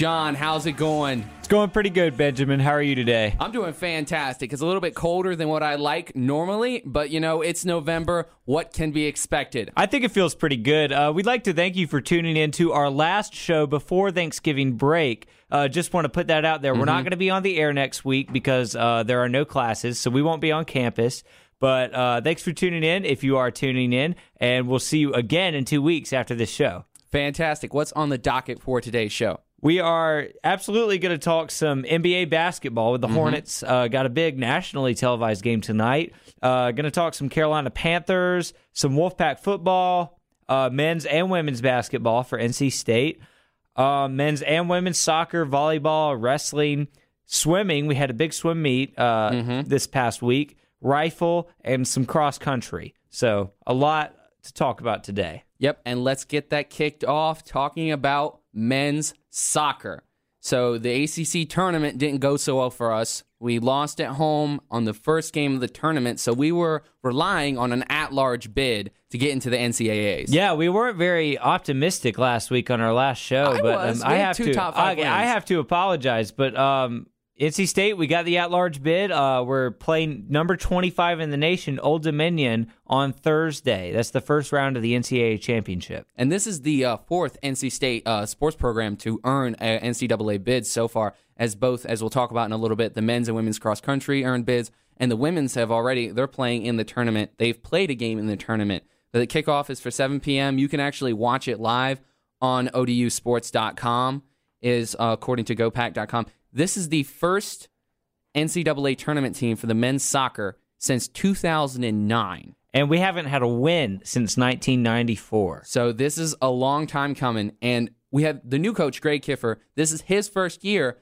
John, how's it going? It's going pretty good, Benjamin. How are you today? I'm doing fantastic. It's a little bit colder than what I like normally, but you know, it's November. What can be expected? I think it feels pretty good. Uh, we'd like to thank you for tuning in to our last show before Thanksgiving break. Uh, just want to put that out there. We're not going to be on the air next week because uh, there are no classes, so we won't be on campus. But uh, thanks for tuning in if you are tuning in, and we'll see you again in two weeks after this show. Fantastic. What's on the docket for today's show? We are absolutely going to talk some NBA basketball with the Hornets. Uh, got a big nationally televised game tonight. Uh, going to talk some Carolina Panthers, some Wolfpack football, uh, men's and women's basketball for NC State, uh, men's and women's soccer, volleyball, wrestling, swimming. We had a big swim meet uh, this past week, rifle, and some cross country. So a lot to talk about today. Yep, and let's get that kicked off talking about men's soccer. So the ACC tournament didn't go so well for us. We lost at home on the first game of the tournament, so we were relying on an at-large bid to get into the NCAAs. Yeah, we weren't very optimistic last week on our last show, I but um, I have to I, I have to apologize, but um, NC State we got the at-large bid. Uh, we're playing number 25 in the nation, Old Dominion, on Thursday. That's the first round of the NCAA championship. And this is the uh, fourth NC State uh, sports program to earn a NCAA bid so far, as both, as we'll talk about in a little bit, the men's and women's cross country earned bids, and the women's have already, they're playing in the tournament. They've played a game in the tournament. The kickoff is for 7 p.m. You can actually watch it live on ODUsports.com, is uh, according to GoPack.com. This is the first NCAA tournament team for the men's soccer since 2009. And we haven't had a win since 1994. So this is a long time coming, and we have the new coach Greg Kiefer. This is his first year,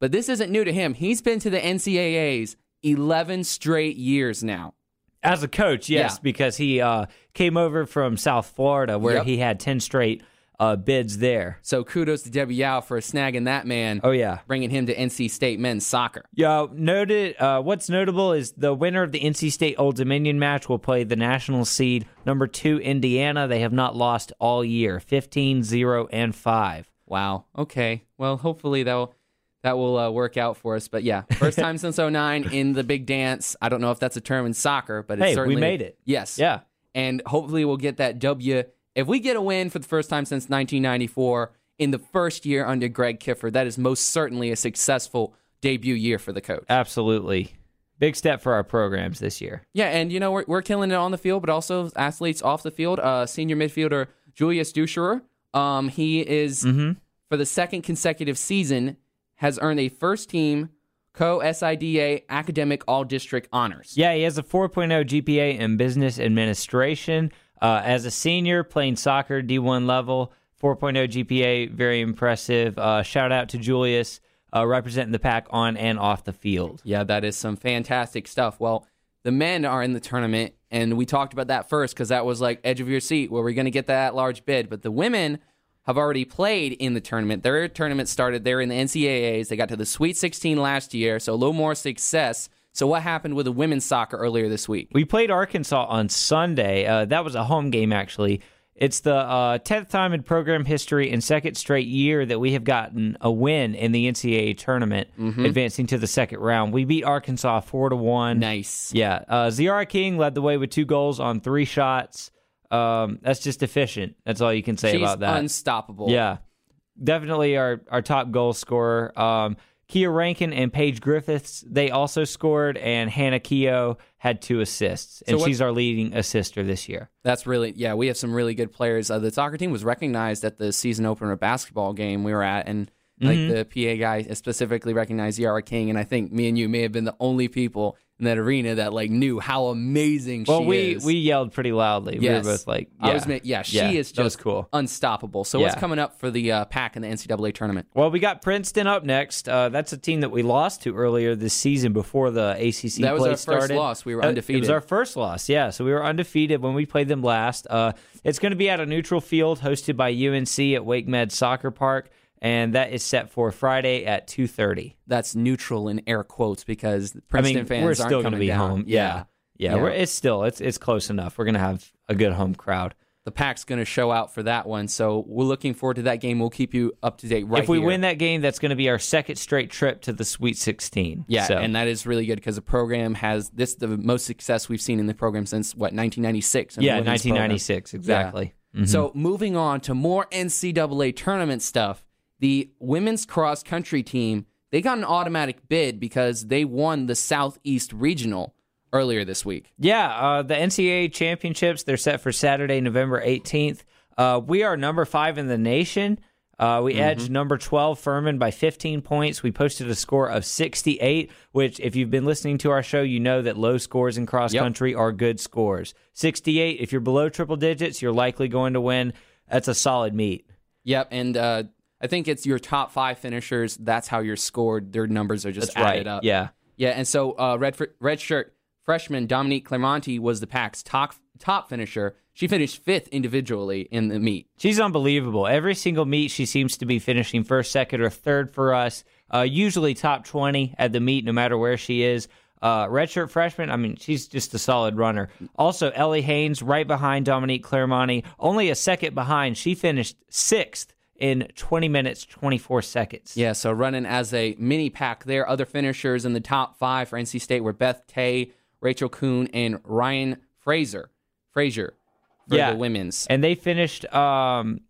but this isn't new to him. He's been to the NCAAs eleven straight years now. As a coach, yes, Yeah. because he uh, came over from South Florida where Yep. he had 10 straight uh, bids there. So kudos to Debbie Yow for snagging that man. Oh, yeah. bringing him to NC State men's soccer. Yeah, noted. Uh, what's notable is the winner of the NC State Old Dominion match will play the national seed number two Indiana. They have not lost all year 15 0 and 5. Wow. Okay. Well, hopefully that will that will uh, work out for us. But yeah, first time since 09 in the big dance. I don't know if that's a term in soccer, but it's Hey, we certainly made it. Yes. Yeah. and hopefully we'll get that W. If we get a win for the first time since 1994 in the first year under Greg Kiefer, that is most certainly a successful debut year for the coach. Absolutely. Big step for our programs this year. Yeah, and you know we're we're killing it on the field, but also athletes off the field. Uh, senior midfielder Julius Duchscherer, um, he is for the second consecutive season has earned a first team CoSIDA academic all district honors. Yeah, he has a 4.0 GPA in business administration. Uh, as a senior playing soccer, D1 level, 4.0 GPA, very impressive. Uh, shout out to Julius uh, representing the pack on and off the field. Yeah, that is some fantastic stuff. Well, the men are in the tournament, and we talked about that first because that was like edge of your seat where we're going to get that large bid. But the women have already played in the tournament. Their tournament started. They're in the NCAAs. They got to the Sweet 16 last year, so a little more success. So what happened with the women's soccer earlier this week? We played Arkansas on Sunday. Uh, that was a home game, actually. It's the uh, 10th time in program history and second straight year that we have gotten a win in the NCAA tournament, advancing to the second round. We beat Arkansas 4 to 1. Nice. Yeah. Uh, Tziarra King led the way with two goals on three shots. Um, that's just efficient. That's all you can say She's about that. unstoppable. Yeah, definitely our our top goal scorer. Um, Kia Rankin and Paige Griffiths they also scored, and Hannah Keogh had two assists, and what- she's our leading assister this year. That's really yeah. We have some really good players. Uh, the soccer team was recognized at the season opener basketball game we were at, and like the PA guy specifically recognized Tziarra King, and I think me and you may have been the only people in that arena that like knew how amazing Well, she we is. we yelled pretty loudly. Yes. We were both like, yeah, I was ma- yeah, she Yeah, is just cool. unstoppable. So what's coming up for the uh, pack in the NCAA tournament? Well, we got Princeton up next. Uh, that's a team that we lost to earlier this season before the ACC That was our first loss. We were Uh, It was our first loss. Yeah, so we were undefeated when we played them last. Uh, it's going to be at a neutral field hosted by UNC at WakeMed Soccer Park, and that is set for Friday at two thirty. That's neutral in air quotes because I Princeton mean, fans we're aren't still going to be home. Yeah, yeah. Yeah. We're, it's still it's it's close enough. We're going to have a good home crowd. the pack's going to show out for that one. So we're looking forward to that game. We'll keep you up to date right if we here. win that game, that's going to be our second straight trip to the Sweet 16. Yeah, So- and that is really good because the program has this the most success we've seen in the program since what 1996. in the yeah, women's program. 1996 exactly. So mm-hmm. moving on to more NCAA tournament stuff, the women's cross country team they got an automatic bid because they won the Southeast Regional earlier this week. Yeah, uh, the NCAA championships they're set for Saturday, November 18th. Uh, we are number five in the nation. Uh, we edged number 12 Furman by 15 points. We posted a score of 68, which, if you've been listening to our show, you know that low scores in cross Yep. country are good scores. 68, if you're below triple digits, you're likely going to win. That's a solid meet. Yep, and uh, I think it's your top five finishers. That's how you're scored. Their numbers are just added up. Yeah. Yeah, and so uh, red red shirt freshman Dominique Clairmonte was the pack's top top finisher. She finished fifth individually in the meet. She's unbelievable. Every single meet, she seems to be finishing first, second, or third for us. Uh, usually top 20 at the meet, no matter where she is. Uh, redshirt freshman, I mean, she's just a solid runner. Also, Elly Henes right behind Dominique Clairmonte, only a second behind. She finished sixth in 20 minutes, 24 seconds. Yeah, so running as a mini pack there. Other finishers in the top five for NC State were Beth Tay, Rachel Kuhn, and Ryan Fraser. Frazier for Yeah. the women's. And they finished um,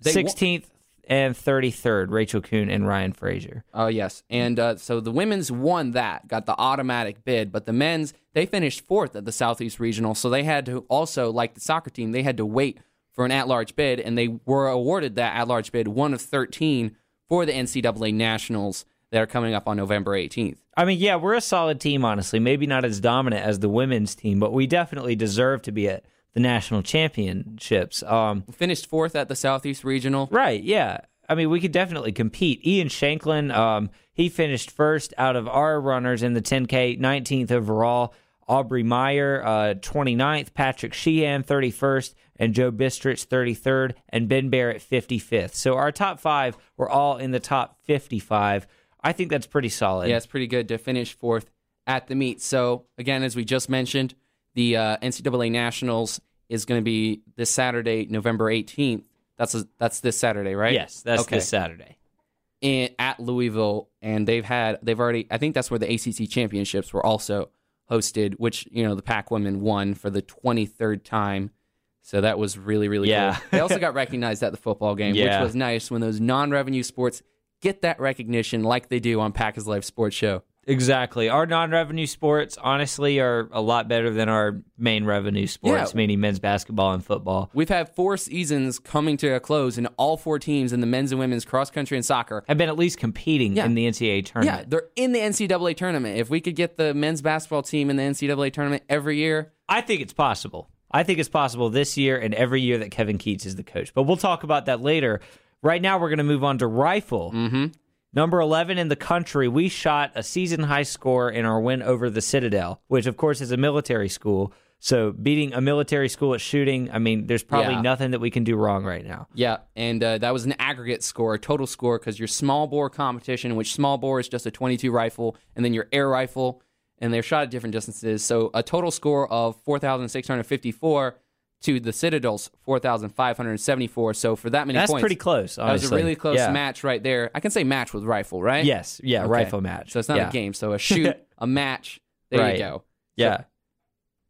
They won- 16th and 33rd, Rachel Kuhn and Ryen Frazier. Oh yes, and uh, so the women's won that, got the automatic bid, but the men's they finished fourth at the Southeast Regional, so they had to also, like the soccer team, they had to wait for an at-large bid, and they were awarded that at-large bid, one of thirteen for the NCAA Nationals that are coming up on November eighteenth. I mean, yeah, we're a solid team, honestly. Maybe not as dominant as the women's team, but we definitely deserve to be at the national championships. Um, Finished fourth at the Southeast Regional. right, yeah. I mean, we could definitely compete. Ian Shanklin, um, he finished first out of our runners in the 10K, 19th overall. Aubrey Meyer, uh, 29th. Patrick Sheehan, 31st. And Joe Bistrich, 33rd. And Ben Barrett, 55th. So our top five were all in the top 55. I think that's pretty solid. Yeah, it's pretty good to finish fourth at the meet. So again, as we just mentioned, the uh, NCAA Nationals is going to be this Saturday, November eighteenth. That's a, that's this Saturday, right? Yes, that's Okay. this Saturday. in, at Louisville, and they've had they've already. I think that's where the ACC championships were also hosted, which you know the Pack women won for the twenty third time. So that was really really Yeah. cool. They also got recognized at the football game, Yeah. which was nice when those non revenue sports get that recognition like they do on Pack is Life Sports Show. Exactly. Our non-revenue sports, honestly, are a lot better than our main revenue sports, Yeah. meaning men's basketball and football. We've had four seasons coming to a close, and all four teams in the men's and women's cross country and soccer Have been at least competing Yeah. in the NCAA tournament. Yeah, they're in the NCAA tournament. If we could get the men's basketball team in the NCAA tournament every year, I think it's possible. I think it's possible this year and every year that Kevin Keatts is the coach. But we'll talk about that later. Right now, we're going to move on to rifle. Mm-hmm. Number 11 in the country, we shot a season high score in our win over the Citadel, which, of course, is a military school. So, beating a military school at shooting, I mean, there's probably Yeah. nothing that we can do wrong right now. yeah, and uh, that was an aggregate score, a total score, because your small bore competition, which small bore is just a 22 rifle, and then your air rifle, and they're shot at different distances. So a total score of 4,654 to the Citadel's 4,574. So for that many That's points, pretty close, That was a honestly. really close Yeah. match right there. I can say match with rifle, right? Yes. Yeah. Okay. Rifle match. So it's not yeah. a game. So a shoot, a match. There Right. you go. Yeah.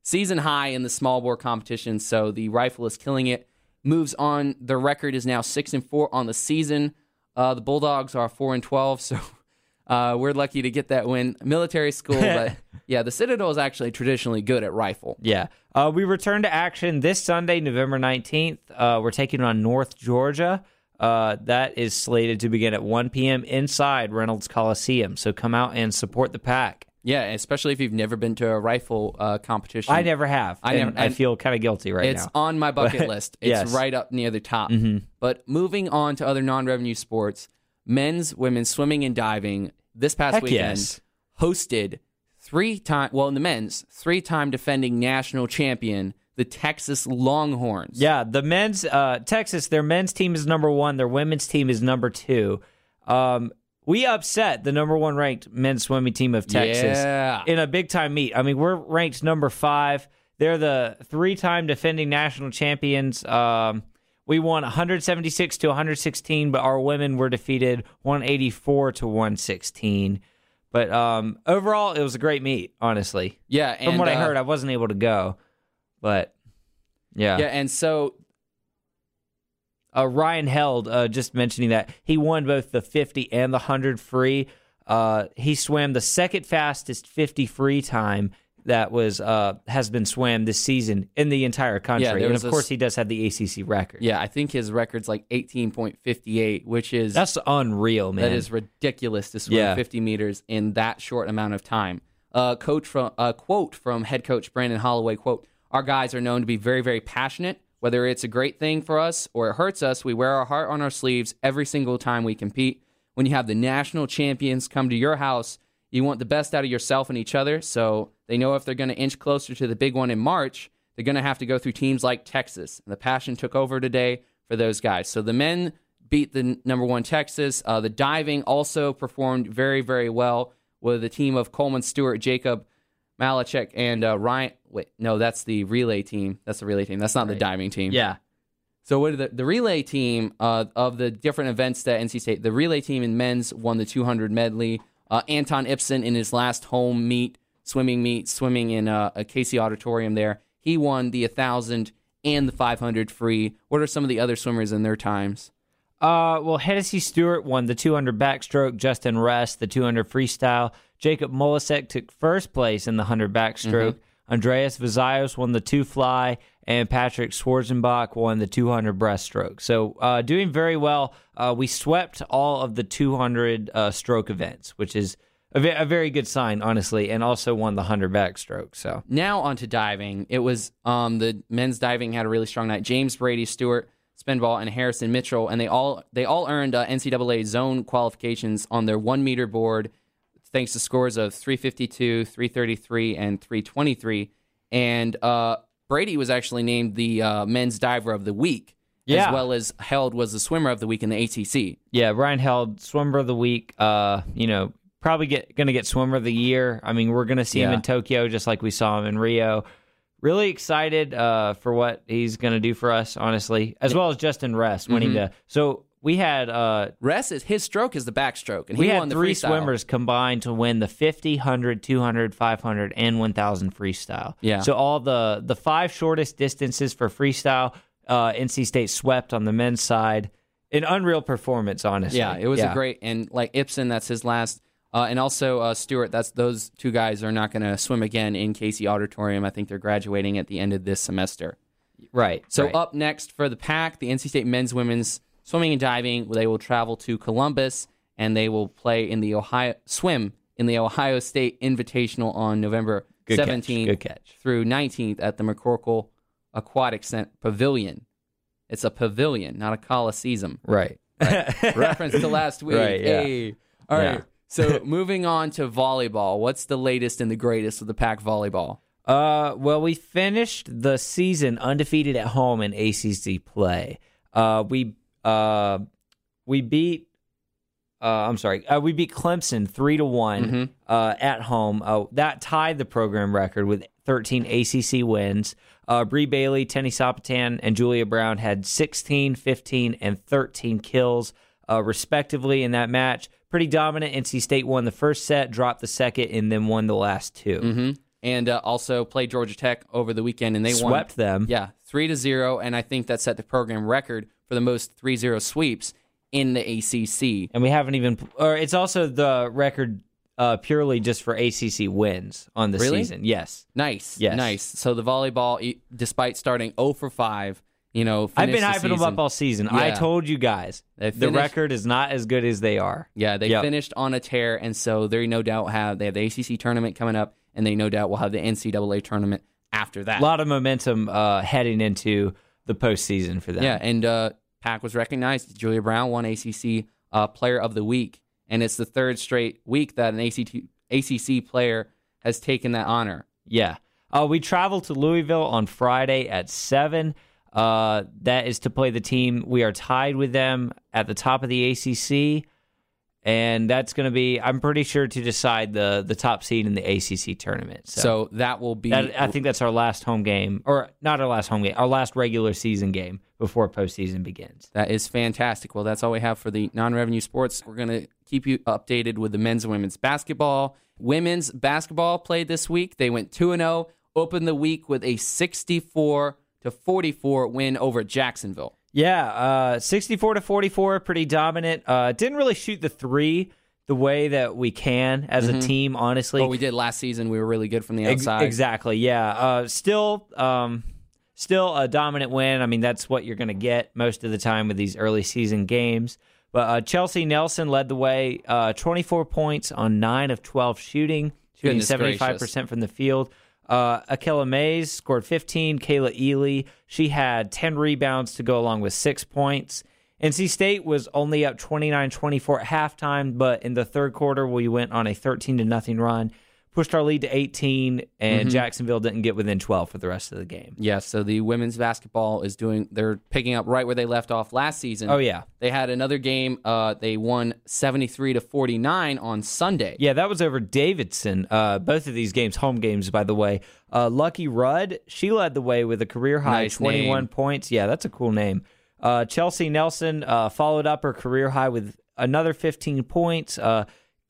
season high in the small bore competition. So the rifle is killing it. Moves on. The record is now six and four on the season. Uh, the Bulldogs are four and twelve. So uh, we're lucky to get that win. Military school, but yeah, the Citadel is actually traditionally good at rifle. Yeah. Uh, we return to action this Sunday, November 19th. Uh, we're taking on North Georgia. Uh, that is slated to begin at 1 p.m. inside Reynolds Coliseum. So come out and support the pack. Yeah, especially if you've never been to a rifle uh, competition. I never have. I never- I feel kind of guilty right it's now. It's on my bucket list. It's Yes. right up near the top. Mm-hmm. But moving on to other non-revenue sports, men's, women's swimming and diving this past Heck weekend yes. hosted three time well in the men's three-time defending national champion the Texas Longhorns. Yeah, the men's uh, Texas, their men's team is number one. Their women's team is number two. Um, we upset the number one ranked men's swimming team of Texas Yeah. in a big time meet. I mean, we're ranked number five. They're the three-time defending national champions. Um, we won 176 to 116, but our women were defeated 184 to 116. But um, overall, it was a great meet. Honestly, Yeah, and, from what I uh, heard, I wasn't able to go, but yeah, Yeah, and so uh, Ryan Held, uh, just mentioning that he won both the 50 and the 100 free. Uh, he swam the second fastest 50 free time that was uh, has been swam this season in the entire country. there and of a course, he does have the ACC record. yeah, I think his record's like 18.58, which is That's unreal, man. that is ridiculous to swim Yeah. 50 meters in that short amount of time. Uh, coach from a quote from head coach Braden Holloway quote: "Our guys are known to be very, very passionate. Whether it's a great thing for us or it hurts us, we wear our heart on our sleeves every single time we compete. When you have the national champions come to your house, you want the best out of yourself and each other. So they know if they're going to inch closer to the big one in March, they're going to have to go through teams like Texas. And the passion took over today for those guys. So the men beat the number one Texas. Uh, the diving also performed very, very well with a team of Coleman Stewart, Jacob Molacek, and uh, Ryan. Wait, no, that's the relay team. That's the relay team. That's not the diving team. yeah, So what the the relay team uh, of the different events that NC State? The relay team in men's won the 200 medley. Uh, Anton Ipsen in his last home meet, swimming meet, swimming in uh, a Casey Auditorium there, he won the 1,000 and the 500 free. What are some of the other swimmers in their times? Uh, well, Hennessy Stewart won the 200 backstroke. Justin Ress the 200 freestyle. Jacob Molacek took first place in the 100 backstroke. Andreas Vazaios won the two fly, and Patrick Schwarzenbach won the 200 breaststroke. So, uh, doing very well. Uh, we swept all of the 200 uh, stroke events, which is a, ve- a very good sign, honestly, and also won the 100 backstroke. So, Now onto diving. It was um, the men's diving had a really strong night. James Brady Stewart, Spinball, and Harrison Mitchell, and they all they all earned uh, NCAA zone qualifications on their one meter board, thanks to scores of 352, 333, and 323. And uh, Brady was actually named the uh, men's diver of the week, Yeah. as well as Held was the swimmer of the week in the ACC. yeah, Ryan Held, swimmer of the week. Uh, you know, probably get going to get swimmer of the year. I mean, we're going to see him in Tokyo just like we saw him in Rio. Really excited uh, for what he's going to do for us, honestly, as well as Justin Ress winning Mm-hmm. the. So we had uh, Ress is his stroke is the backstroke, and he we won had the three freestyle. swimmers combined to win the 50, 100, 200, 500, and 1,000 freestyle. Yeah. So all the the five shortest distances for freestyle, uh, NC State swept on the men's side. An unreal performance, honestly. Yeah, it was a great and like Ipsen, that's his last, uh, and also uh, Stewart. That's those two guys are not going to swim again in Casey Auditorium. I think they're graduating at the end of this semester. right. So right. up next for the pack, the NC State men's women's swimming and diving. They will travel to Columbus and they will play in the Ohio swim in the Ohio State Invitational on November Good catch, seventeenth good catch. through nineteenth at the McCorkle Aquatic Center Pavilion. It's a pavilion, not a coliseum Right. reference to last week. Right, yeah. Hey. All right. Yeah. So moving on to volleyball. What's the latest and the greatest of the pack volleyball? Uh, well, we finished the season undefeated at home in ACC play. Uh, we uh, we beat. Uh, I'm sorry. Uh, we beat Clemson three to one Mm-hmm. uh, at home. Uh, that tied the program record with 13 ACC wins. Uh, Bree Bailey, Tenny Sapatan, and Julia Brown had 16, 15, and 13 kills, uh, respectively, in that match. Pretty dominant. NC State won the first set, dropped the second, and then won the last 2 Mm-hmm. And uh, also played Georgia Tech over the weekend, and they Swept won. them. Yeah, three to zero, and I think that set the program record for the most 3-0 sweeps in the ACC. and we haven't even or it's also the record uh purely just for ACC wins on the Really? season. Yes. Nice, Yes. nice. So the volleyball, despite starting 0 for 5, you know, I've been hyping them up all season. I told you guys. They the record is not as good as they are. Yeah, they Yep. finished on a tear, and so they no doubt have they have the ACC tournament coming up, and they no doubt will have the NCAA tournament after that. A lot of momentum uh heading into the postseason for them. Yeah, and uh, Pack was recognized. Julia Brown won ACC uh, Player of the Week, and it's the third straight week that an ACT, ACC player has taken that honor. Yeah. Uh, we travel to Louisville on Friday at 7. Uh, that is to play the team. We are tied with them at the top of the ACC. And that's going to be, I'm pretty sure, to decide the the top seed in the ACC tournament. So, So that will be. that, I think that's our last home game, or not our last home game, our last regular season game before postseason begins. That is fantastic. Well, that's all we have for the non revenue sports. We're going to keep you updated with the men's and women's basketball. Women's basketball played this week. They went 2 0, opened the week with a 64 to 44 win over Jacksonville. Yeah, uh, 64 to 44, pretty dominant. Uh, didn't really shoot the three the way that we can as a team, honestly. What we did last season, we were really good from the Ex- outside. exactly. Yeah. Uh, still, um, still a dominant win. I mean, that's what you're going to get most of the time with these early season games. But uh, Chelsea Nelson led the way, uh, 24 points on nine of 12 shooting, shooting Goodness 75 gracious. percent from the field. Uh, Akela Maize scored 15. Kayla Ely, she had 10 rebounds to go along with six points. NC State was only up 29-24 at halftime, but in the third quarter we went on a 13 to nothing run, pushed our lead to 18, and Mm-hmm. Jacksonville didn't get within 12 for the rest of the game. Yeah, so the women's basketball is doing, they're picking up right where they left off last season. Oh yeah, They had another game. Uh, they won 73 to 49 on Sunday. yeah, that was over Davidson. Uh, both of these games, home games, by the way. Uh, Lucky Rudd, she led the way with a career high Nice 21 name. points. Yeah, that's a cool name. Uh, Chelsea Nelson uh, followed up her career high with another 15 points.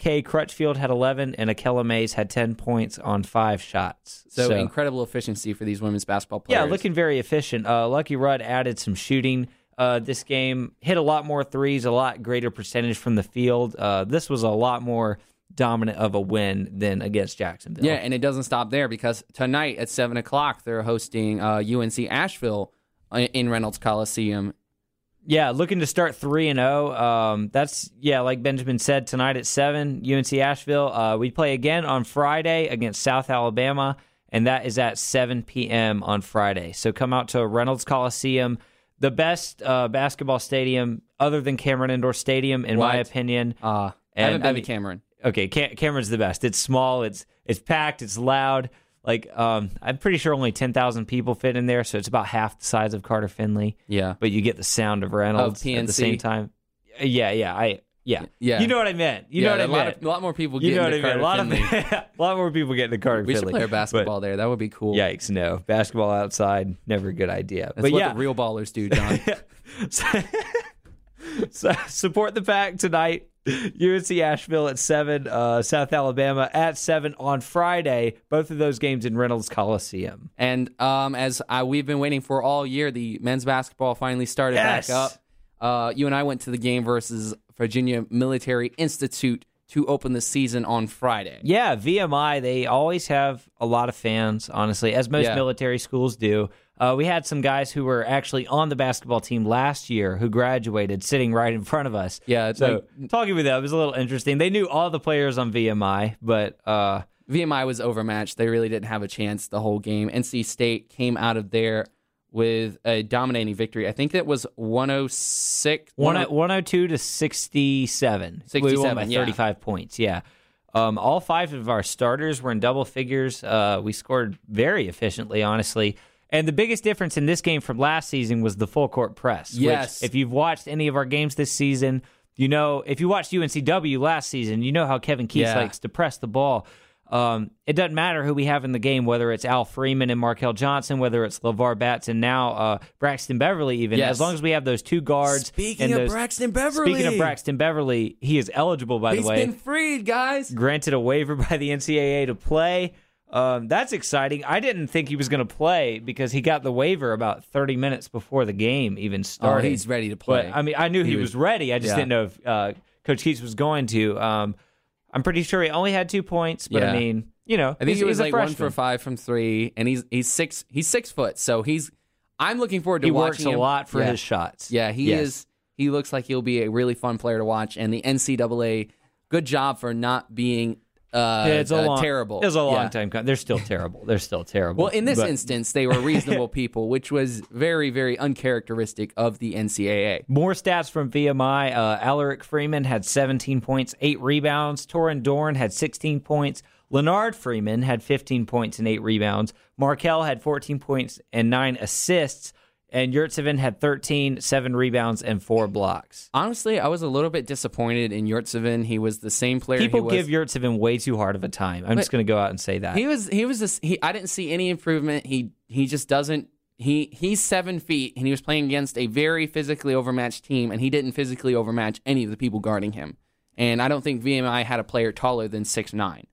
Uh, Kai Crutchfield had 11, and Akela Maize had 10 points on five shots. So, incredible efficiency for these women's basketball players. Yeah, looking very efficient. Uh, Lucky Rudd added some shooting. Uh, this game hit a lot more threes, a lot greater percentage from the field. Uh, this was a lot more dominant of a win than against Jacksonville. Yeah, and it doesn't stop there because tonight at seven o'clock they're hosting uh, UNC Asheville uh, in Reynolds Coliseum. Yeah, looking to start three and zero. Um, that's yeah, like Benjamin said tonight at seven, UNC Asheville. Uh, we play again on Friday against South Alabama, and that is at seven p.m. on Friday. So come out to Reynolds Coliseum, the best uh, basketball stadium other than Cameron Indoor Stadium, in my opinion. Uh, I And, haven't been I to Cameron. okay, Cam- Cameron's the best. It's small. It's it's packed. It's loud. Like um, I'm pretty sure only ten thousand people fit in there, so it's about half the size of Carter Finley. Yeah. But you get the sound of Reynolds at PNC. the same time. Yeah, yeah, I yeah Yeah. You know what I meant. You yeah, know what I lot meant. Of, a lot more people you know what I into meant. A lot Finley. of a lot more people get to Carter We should play our but- basketball there. That would be cool. Yikes! No basketball outside. Never a good idea. That's but what yeah, the real ballers do, John. so support the pack tonight. UNC Asheville at seven, uh, South Alabama at seven on Friday. Both of those games in Reynolds Coliseum. and um, as I, we've been waiting for all year, the men's basketball finally started Yes. back up. Uh, you and I went to the game versus Virginia Military Institute to open the season on Friday. Yeah, VMI, they always have a lot of fans, honestly, as most Yeah. military schools do. Uh, we had some guys who were actually on the basketball team last year who graduated sitting right in front of us. Yeah, So like talking with them was a little interesting. They knew all the players on VMI, but uh, VMI was overmatched. They really didn't have a chance the whole game. NC State came out of there with a dominating victory. I think that was 106. one, 102 to 67. we won 67, by yeah. 35 points. Yeah. Um, all five of our starters were in double figures. Uh, we scored very efficiently, honestly. And the biggest difference in this game from last season was the full court press. Yes. Which, if you've watched any of our games this season, you know, if you watched UNCW last season, you know how Kevin Keatts Yeah. likes to press the ball. Um, it doesn't matter who we have in the game, whether it's Al Freeman and Markell Johnson, whether it's LeVar Batts and now uh, Braxton Beverly, even. Yes. As long as we have those two guards. Speaking and of Braxton Beverly. Speaking of Braxton Beverly, he is eligible, by He's the way. been freed, guys. Granted a waiver by the NCAA to play. Um, that's exciting. I didn't think he was going to play because he got the waiver about 30 minutes before the game even Oh, started. he's ready to play. But I mean, I knew he, He was, was- ready. I just yeah. didn't know if uh, Coach Keatts was going to. Um, I'm pretty sure he only had two points, but I mean, you know, I think he was like one for five from three, and he's he's six he's six foot, so he's. I'm looking forward to He works watching a him. lot for yeah. his shots. Yeah, he Yes. is. He looks like he'll be a really fun player to watch, and the NCAA, good job for not being uh, Yeah, it's a uh, long, terrible. It was a long Yeah. time. They're still terrible. They're still terrible. Well, in this But- instance, they were reasonable people, which was very, very uncharacteristic of the NCAA. More stats from VMI. Uh, Allerik Freeman had 17 points, eight rebounds. Torin Dorn had 16 points. Lennard Freeman had 15 points and eight rebounds. Markell had 14 points and nine assists. And Yurtseven had 13, seven rebounds, and four blocks. Honestly, I was a little bit disappointed in Yurtseven. He was the same player. People he was. give Yurtseven way too hard of a time. I'm just going to go out and say that. He was he was this he I didn't see any improvement. He he just doesn't he he's seven feet and he was playing against a very physically overmatched team and he didn't physically overmatch any of the people guarding him. And I don't think VMI had a player taller than six nine.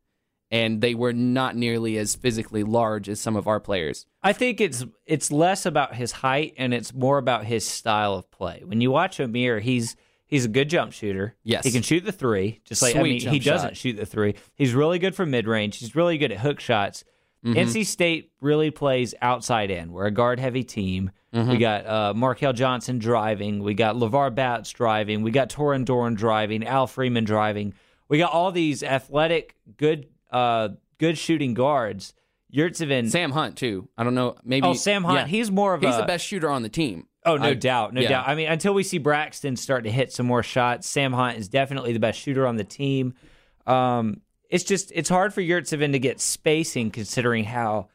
And they were not nearly as physically large as some of our players. I think it's it's less about his height and it's more about his style of play. When you watch Amir, he's he's a good jump shooter. Yes. he can shoot the three. Just like I mean, he doesn't shoot the three. He's really good for mid range. He's really good at hook shots. NC State really plays outside in. We're a guard heavy team. We got uh, Markell Johnson driving. We got LeVar Batts driving. We got Torin Dorn driving. Al Freeman driving. We got all these athletic, good, uh, good shooting guards. Yurtseven. Sam Hunt too. I don't know. Maybe oh, Sam Hunt. yeah. He's more of he's a the best shooter on the team. Oh, no I- doubt, no yeah. doubt. I mean, until we see Braxton start to hit some more shots, Sam Hunt is definitely the best shooter on the team. Um, it's just it's hard for Yurtseven to get spacing considering how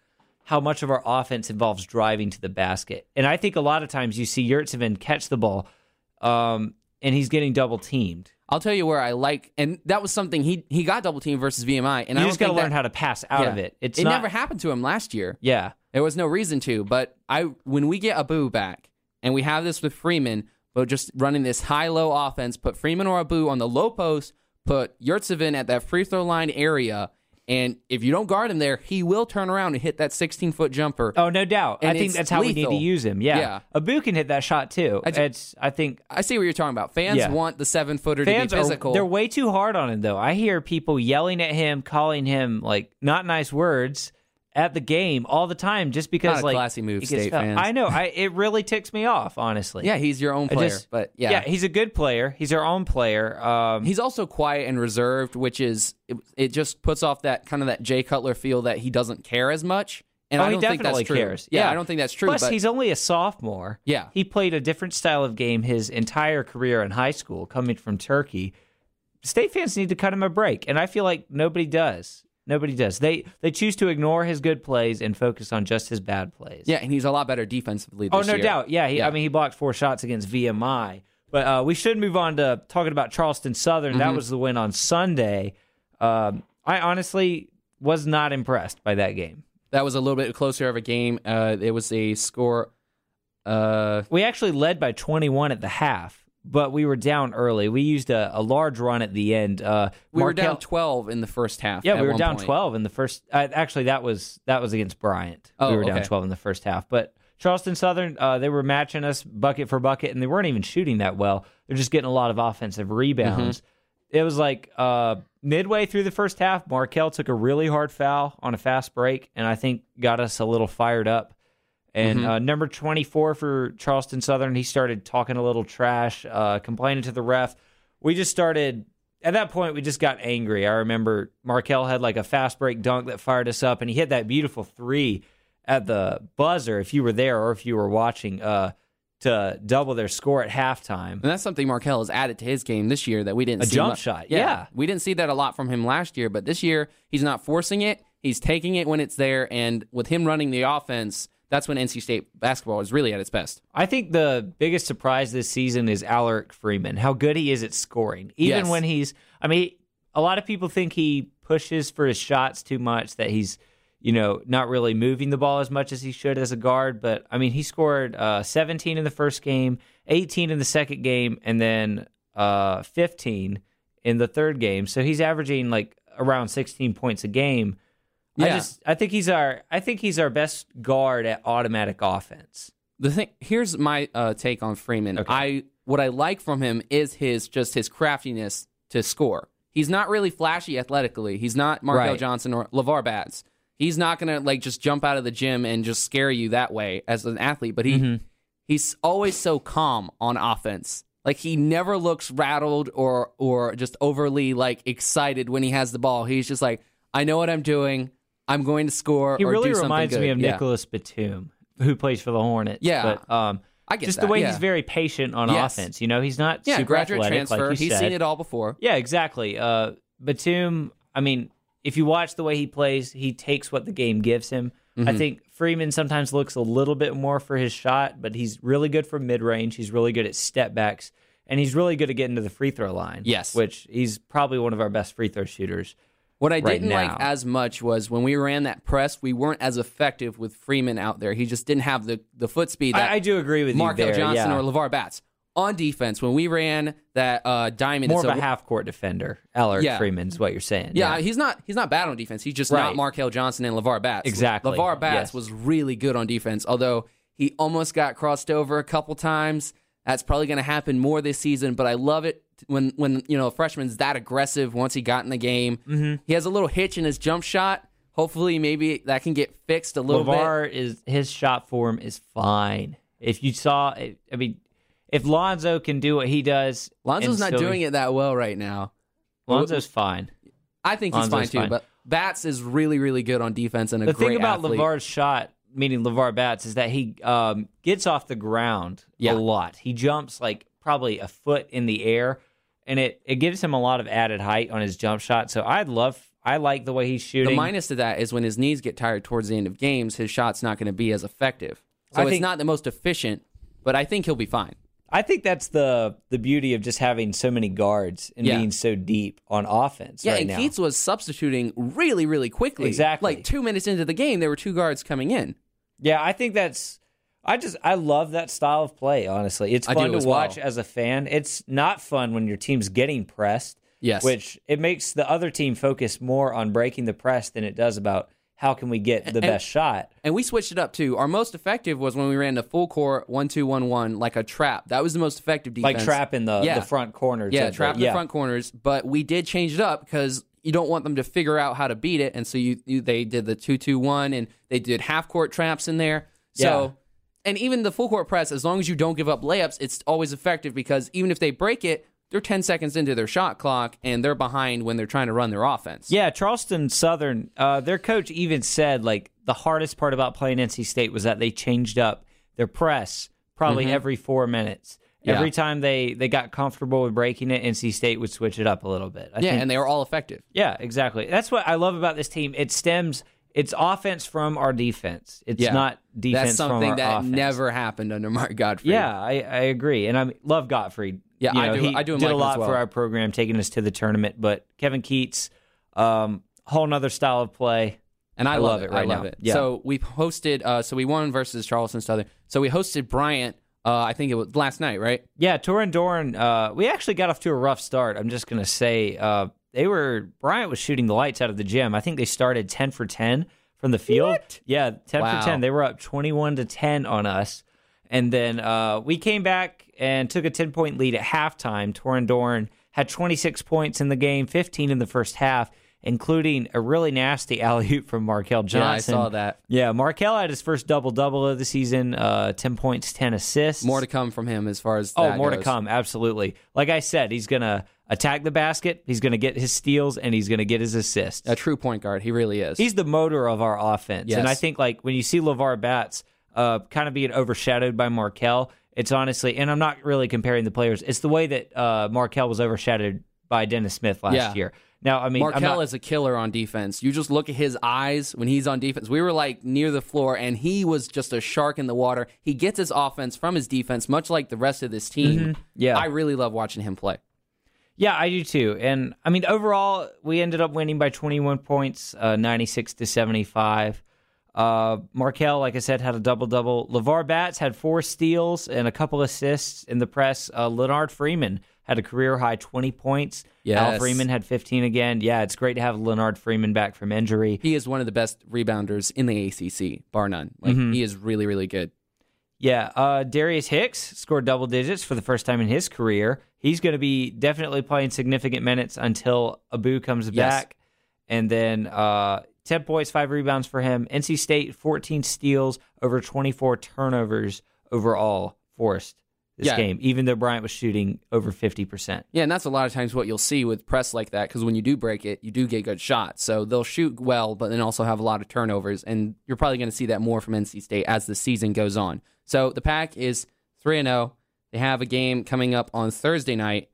how much of our offense involves driving to the basket. And I think a lot of times you see Yurtseven catch the ball, um, and he's getting double teamed. I'll tell you where I like, and that was something he he got double team versus VMI, and You I just got to learn how to pass out of it. It's it not, never happened to him last year. Yeah, There was no reason to, but I when we get Abu back, and we have this with Freeman, but just running this high low offense, put Freeman or Abu on the low post, put Yurtseven at that free throw line area, and if you don't guard him there, he will turn around and hit that 16 foot jumper. Oh, no doubt. I think that's how we need to use him. Yeah. Yeah. Abu can hit that shot too. I it's I think I see what you're talking about. Fans Yeah. want the seven footer to be physical. are they're way too hard on him though. I hear people yelling at him, calling him like not nice words at the game all the time just because Not like classy move, State fans. I know. I it really ticks me off, honestly. yeah, he's your own player, just- but yeah. yeah, he's a good player. He's our own player. Um, He's also quiet and reserved, which is it, it just puts off that kind of that Jay Cutler feel that he doesn't care as much. And oh, I don't think definitely that's true. cares. Yeah, I don't think that's true. Plus, but he's only a sophomore. Yeah. he played a different style of game his entire career in high school, coming from Turkey. State fans need to cut him a break, and I feel like nobody does. Nobody does. They they choose to ignore his good plays and focus on just his bad plays. yeah, and he's a lot better defensively. Oh, no year. doubt. Yeah, he, Yeah. I mean, he blocked four shots against VMI. But uh, we should move on to talking about Charleston Southern. Mm-hmm. That was the win on Sunday. Um, I honestly was not impressed by that game. That was a little bit closer of a game. Uh, it was a score. Uh, We actually led by 21 at the half, but we were down early. We used a, a large run at the end. Uh, we were down twelve in the first half. Yeah, we were down point. 12 in the first. Uh, actually, that was that was against Bryant. Oh, we were down 12 in the first half. But Charleston Southern, uh, they were matching us bucket for bucket, and they weren't even shooting that well. They're just getting a lot of offensive rebounds. Mm-hmm. It was like uh, midway through the first half, Markell took a really hard foul on a fast break, and I think got us a little fired up. And Mm-hmm. uh, number 24 for Charleston Southern, he started talking a little trash, uh, complaining to the ref. We just started, at that point, we just got angry. I remember Markell had like a fast break dunk that fired us up, and he hit that beautiful three at the buzzer, if you were there or if you were watching, uh, to double their score at halftime. And that's something Markell has added to his game this year that we didn't A see jump mu- shot, yeah. we didn't see that a lot from him last year, but this year he's not forcing it. He's taking it when it's there, and with him running the offense, that's when NC State basketball is really at its best. I think the biggest surprise this season is Allerik Freeman, how good he is at scoring. Even Yes. when he's, I mean, a lot of people think he pushes for his shots too much, that he's, you know, not really moving the ball as much as he should as a guard. But I mean, he scored uh, 17 in the first game, 18 in the second game, and then uh, 15 in the third game. So he's averaging like around 16 points a game. I just, I think he's our, I think he's our best guard at automatic offense. The thing here's my uh, take on Freeman. Okay. I what I like from him is his just his craftiness to score. He's not really flashy athletically. He's not Markell Right. Johnson or LeVar Batts. He's not gonna like just jump out of the gym and just scare you that way as an athlete. But he Mm-hmm. he's always so calm on offense. Like he never looks rattled or or just overly like excited when he has the ball. He's just like, I know what I'm doing. I'm going to score. He or really do something reminds me of Yeah. Nicolas Batum, who plays for the Hornets. Yeah. but um, I get just that, the way yeah. he's very patient on Yes. offense. You know, he's not Yeah, super graduate athletic, transfer. Like He's said. seen it all before. Yeah, exactly. Uh, Batum. I mean, if you watch the way he plays, he takes what the game gives him. I think Freeman sometimes looks a little bit more for his shot, but he's really good for mid range. He's really good at step backs, and he's really good at getting to the free throw line. Yes. which he's probably one of our best free throw shooters. What I right didn't like as much was when we ran that press, we weren't as effective with Freeman out there. He just didn't have the, the foot speed that I, I do agree with Markell you there. Johnson yeah. or LeVar Batts. On defense, when we ran that uh, diamond, more it's of a half court defender. Eller Yeah. Freeman's what you're saying. Yeah, he's not he's not bad on defense. He's just not Right. Markell Johnson and LeVar Batts. Exactly. LeVar Batts Yes. was really good on defense, although he almost got crossed over a couple times. That's probably going to happen more this season, but I love it when when you know a freshman's that aggressive once he got in the game. Mm-hmm. He has a little hitch in his jump shot. Hopefully, maybe that can get fixed a little bit. LeVar is his shot form is fine. If you saw, I mean, if Lonzo can do what he does, Lonzo's not doing it that well right now. Lonzo's fine. I think he's Lonzo's fine too, fine. but Batts is really, really good on defense and a The great thing about athlete. LeVar's shot, meaning LeVar Batts, is that he um, gets off the ground Yeah. a lot. He jumps like probably a foot in the air, and it it gives him a lot of added height on his jump shot. So I'd love, I like the way he's shooting. The minus to that is when his knees get tired towards the end of games, his shot's not going to be as effective. So I it's think- not the most efficient, but I think he'll be fine. I think that's the the beauty of just having so many guards and Yeah. being so deep on offense Yeah, right and now. Keatts was substituting really, really quickly. Exactly. Like two minutes into the game, there were two guards coming in. Yeah, I think that's. I just I love that style of play. Honestly, it's I fun to as watch well. as a fan. It's not fun when your team's getting pressed. Yes. which it makes the other team focus more on breaking the press than it does about how can we get the best shot. And we switched it up too. Our most effective was when we ran the full court one two one one like a trap. That was the most effective defense. Like trapping the Yeah. the front corners. Yeah, trap in yeah. the front corners. But we did change it up because you don't want them to figure out how to beat it, and so you, you they did the two two one, and they did half court traps in there. So, and even the full court press, as long as you don't give up layups, it's always effective because even if they break it, they're ten seconds into their shot clock and they're behind when they're trying to run their offense. Yeah, Charleston Southern, uh, their coach even said like the hardest part about playing NC State was that they changed up their press probably every four minutes. Mm-hmm. Yeah. Every time they they got comfortable with breaking it, NC State would switch it up a little bit. I yeah, think- and they were all effective. yeah, exactly. That's what I love about this team. It stems it's offense from our defense. It's Yeah, not defense from the street. That's something that offense. never happened under Mark Gottfried. Yeah, I, I agree, and I love Godfrey. Yeah, You I do- He I do did like a lot well. for our program, taking us to the tournament. But Kevin Keatts, um, whole nother style of play. And I, I love, it right I love now. it. Yeah. So we hosted. Uh, so we won versus Charleston Southern. So we hosted Bryant. Uh, I think it was last night, right? Yeah, Torin Dorn. Uh, we actually got off to a rough start. I'm just gonna say uh, they were Bryant was shooting the lights out of the gym. I think they started ten for ten from the field. Yeah, ten Wow. for ten. They were up twenty one to ten on us, and then uh, we came back and took a ten point lead at halftime. Torin Dorn had 26 points in the game, 15 in the first half, including a really nasty alley oop from Markell Johnson. Yeah, I saw that. Yeah, Markell had his first double double of the season, uh, 10 points, 10 assists. More to come from him as far as Oh, more to come. Absolutely. Like I said, he's going to attack the basket. He's going to get his steals and he's going to get his assists. A true point guard. He really is. He's the motor of our offense. Yes. And I think like when you see LeVar Batts uh, kind of being overshadowed by Markell, it's honestly, and I'm not really comparing the players, it's the way that uh, Markell was overshadowed by Dennis Smith last Yeah. year. Now, I mean, Markell not- is a killer on defense. You just look at his eyes when he's on defense. We were like near the floor, and he was just a shark in the water. He gets his offense from his defense, much like the rest of this team. Mm-hmm. Yeah. I really love watching him play. Yeah, I do too. And I mean, overall, we ended up winning by 21 points, uh, 96 to 75. Uh, Markell, like I said, had a double double. LeVar Batts had four steals and a couple assists in the press. Uh, Lennard Freeman had a career high 20 points. Al Freeman had 15 again. Yeah, it's great to have Lennard Freeman back from injury. He is one of the best rebounders in the ACC, bar none. Like Mm-hmm. he is really, really good. Yeah, uh, Darius Hicks scored double digits for the first time in his career. He's going to be definitely playing significant minutes until Abu comes Yes. back. And then uh, 10 points, five rebounds for him. NC State, 14 steals, over 24 turnovers overall forced this Yeah. game, even though Bryant was shooting over 50%. Yeah, and that's a lot of times what you'll see with press like that because when you do break it, you do get good shots. So they'll shoot well, but then also have a lot of turnovers, and you're probably going to see that more from NC State as the season goes on. So the pack is three and zero. They have a game coming up on Thursday night,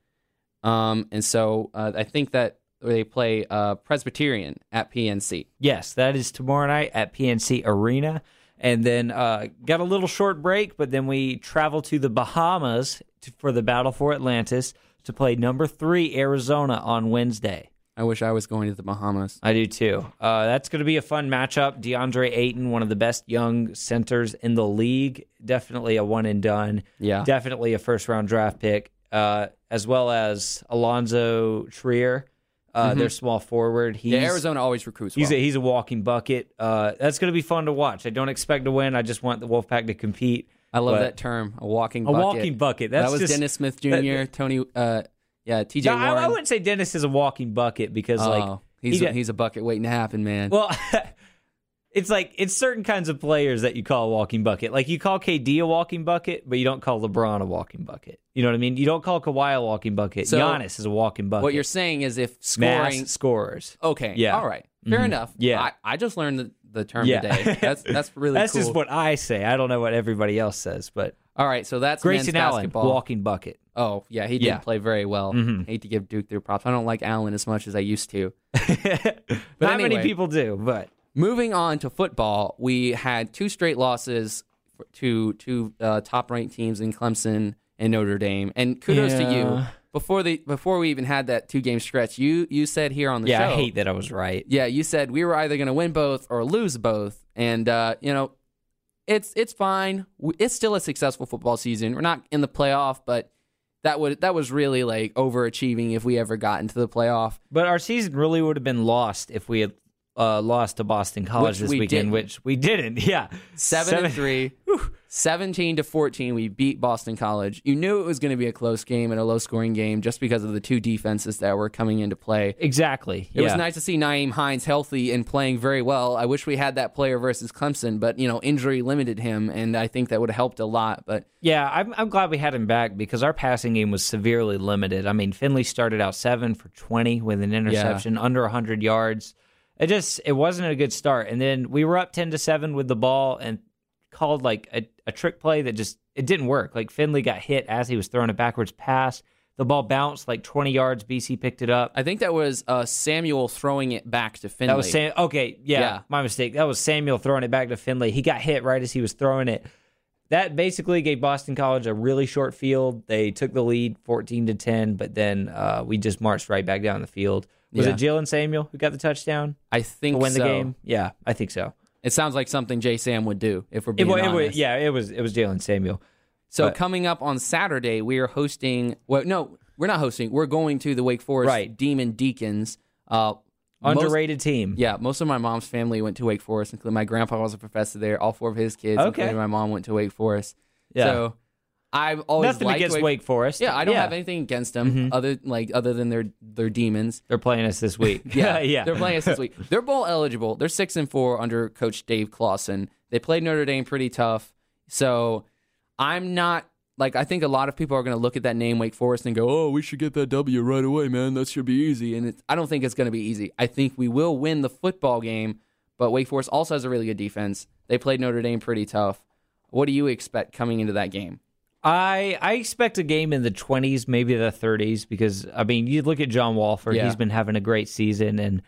um, and so uh, I think that they play uh, Presbyterian at PNC. Yes, that is tomorrow night at PNC Arena. And then uh, got a little short break, but then we travel to the Bahamas to, for the Battle for Atlantis to play number three Arizona on Wednesday. I wish I was going to the Bahamas. I do too. Uh, that's going to be a fun matchup. DeAndre Ayton, one of the best young centers in the league, definitely a one and done. Yeah. definitely a first round draft pick, uh, as well as Allonzo Trier, uh, their small forward. He's, Mm-hmm. Yeah, Arizona always recruits well. He's a, he's a walking bucket. Uh, that's going to be fun to watch. I don't expect to win. I just want the Wolfpack to compete. I love but- that term, a walking A bucket. walking bucket. That's that was just, Dennis Smith Jr., that- Tony, uh, yeah, TJ No, I, Warren. I wouldn't say Dennis is a walking bucket because oh, like he's he a, he's a bucket waiting to happen, man. Well, it's like it's certain kinds of players that you call a walking bucket. Like you call KD a walking bucket, but you don't call LeBron a walking bucket. You know what I mean? You don't call Kawhi a walking bucket. So, Giannis is a walking bucket. what you're saying is if mass scoring, scorers. okay, Yeah. all right, fair Mhm. enough. Yeah. I, I just learned the, the term Yeah. today. That's that's really That's cool. just what I say. I don't know what everybody else says, but all right, so that's Grayson men's Allen, basketball. walking bucket. Oh yeah, he did Yeah. play very well. Mhm. Hate to give Duke their props. I don't like Allen as much as I used to. Not many people do, but Moving on to football, we had two straight losses to two uh, top-ranked teams in Clemson and Notre Dame. And kudos to you. Yeah. Before the before we even had that two-game stretch, you you said here on the yeah, show, I hate that I was right. yeah, you said we were either going to win both or lose both, and uh, you know, it's it's fine. It's still a successful football season. We're not in the playoff, but that would that was really like overachieving if we ever got into the playoff. But our season really would have been lost if we had uh, lost to Boston College Which this we weekend, didn't. which we didn't. Yeah, Seven, and three. 17 to 14 we beat boston college you knew it was going to be a close game and a low scoring game just because of the two defenses that were coming into play Exactly. it was nice to see Nyheim Hines healthy and playing very well. I wish we had that player versus Clemson, but you know, injury limited him, and I think that would have helped a lot. But Yeah, I'm, I'm glad we had him back because our passing game was severely limited. I mean, Finley started out seven for 20 with an interception, under 100 yards. It just it wasn't a good start. And then we were up 10 to seven with the ball and called like a, a trick play that just it didn't work. Like Finley got hit as he was throwing a backwards pass. The ball bounced like 20 yards. BC picked it up. I think that was uh, Samuel throwing it back to Finley. That was Sam. Okay, yeah, Yeah. my mistake. That was Samuel throwing it back to Finley. He got hit right as he was throwing it. That basically gave Boston College a really short field. They took the lead, fourteen to ten, but then uh, we just marched right back down the field. Was Yeah. it Jaylen Samuel who got the touchdown I think to win so. the game? Yeah, I think so. It sounds like something Jay Sam would do if we're It, being it, honest. yeah, it was it was Jaylen Samuel. So but- coming up on Saturday, we are hosting. Well, no, we're not hosting. We're going to the Wake Forest Right. Demon Deacons. Uh, most- Underrated team. yeah, most of my mom's family went to Wake Forest, including my grandpa was a professor there. All four of his kids, Okay. including my mom, went to Wake Forest. Yeah. So I've always Nothing liked against Wake, Forest. Yeah, I don't have anything against them Mm-hmm. other like other than their their demons. They're playing us this week. Yeah, yeah. They're playing us this week. They're bowl eligible. They're six and four under Coach Dave Clawson. They played Notre Dame pretty tough. So I'm not like I think a lot of people are going to look at that name Wake Forest and go, "Oh, we should get that W right away, man. That should be easy." And it's, I don't think it's going to be easy. I think we will win the football game, but Wake Forest also has a really good defense. They played Notre Dame pretty tough. What do you expect coming into that game? I I expect a game in the twenties, maybe the thirties, because I mean, you look at John Wolford; Yeah. he's been having a great season, and